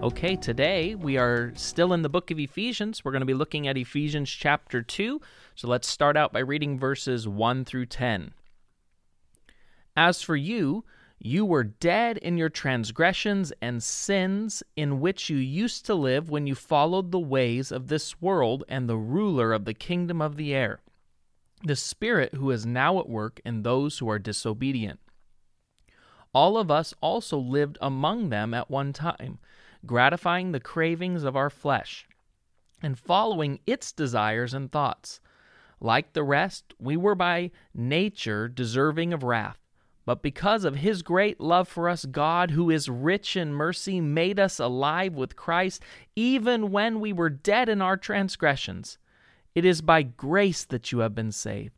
Okay, today we are still in the book of Ephesians. We're going to be looking at Ephesians chapter 2. So let's start out by reading verses 1 through 10. As for you, you were dead in your transgressions and sins in which you used to live when you followed the ways of this world and the ruler of the kingdom of the air, the Spirit who is now at work in those who are disobedient. All of us also lived among them at one time gratifying the cravings of our flesh, and following its desires and thoughts. Like the rest, we were by nature deserving of wrath. But because of his great love for us, God, who is rich in mercy, made us alive with Christ, even when we were dead in our transgressions. It is by grace that you have been saved.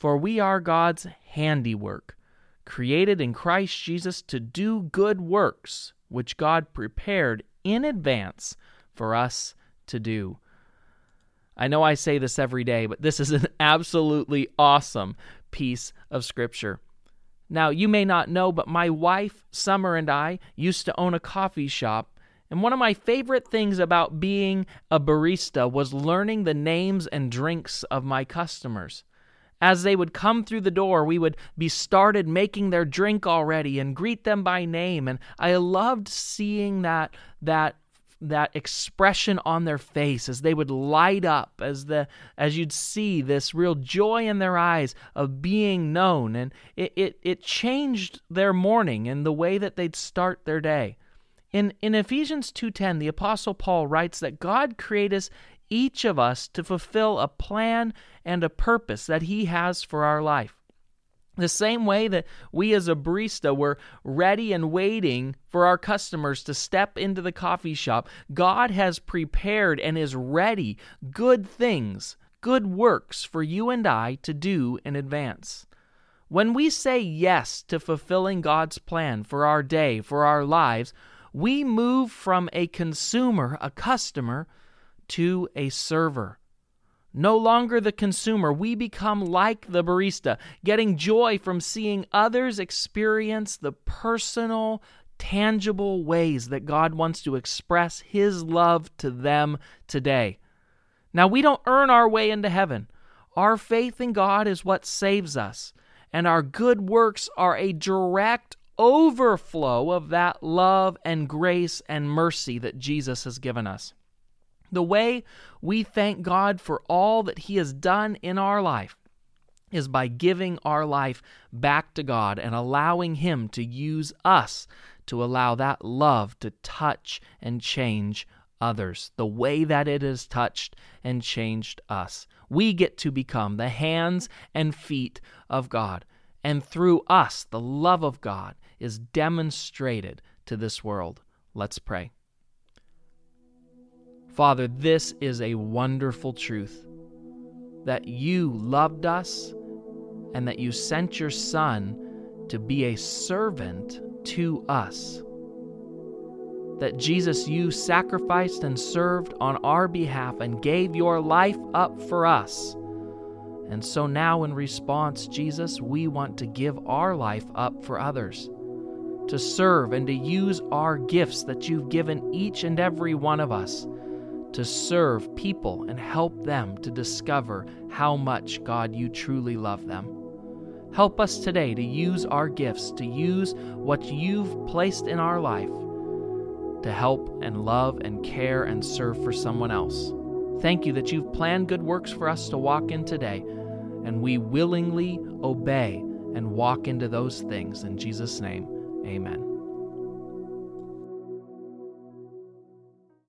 For we are God's handiwork, created in Christ Jesus to do good works, which God prepared in advance for us to do. I know I say this every day, but this is an absolutely awesome piece of Scripture. Now, you may not know, but my wife, Summer, and I used to own a coffee shop. And one of my favorite things about being a barista was learning the names and drinks of my customers. As they would come through the door, we would be started making their drink already and greet them by name. And I loved seeing that that that expression on their face as they would light up as the as you'd see this real joy in their eyes of being known and it it, it changed their morning and the way that they'd start their day in in Ephesians 2:10 the apostle Paul writes that God created us each of us to fulfill a plan and a purpose that He has for our life. The same way that we as a barista were ready and waiting for our customers to step into the coffee shop, God has prepared and is ready good things, good works for you and I to do in advance. When we say yes to fulfilling God's plan for our day, for our lives, we move from a consumer, a customer, to a server. No longer the consumer, we become like the barista, getting joy from seeing others experience the personal, tangible ways that God wants to express His love to them today. Now, we don't earn our way into heaven. Our faith in God is what saves us, and our good works are a direct overflow of that love and grace and mercy that Jesus has given us. The way we thank God for all that He has done in our life is by giving our life back to God and allowing Him to use us to allow that love to touch and change others the way that it has touched and changed us. We get to become the hands and feet of God. And through us, the love of God is demonstrated to this world. Let's pray. Father, this is a wonderful truth that you loved us and that you sent your Son to be a servant to us. That Jesus, you sacrificed and served on our behalf and gave your life up for us. And so now, in response, Jesus, we want to give our life up for others, to serve and to use our gifts that you've given each and every one of us to serve people and help them to discover how much, God, you truly love them. Help us today to use our gifts, to use what you've placed in our life to help and love and care and serve for someone else. Thank you that you've planned good works for us to walk in today, and we willingly obey and walk into those things. In Jesus' name, amen.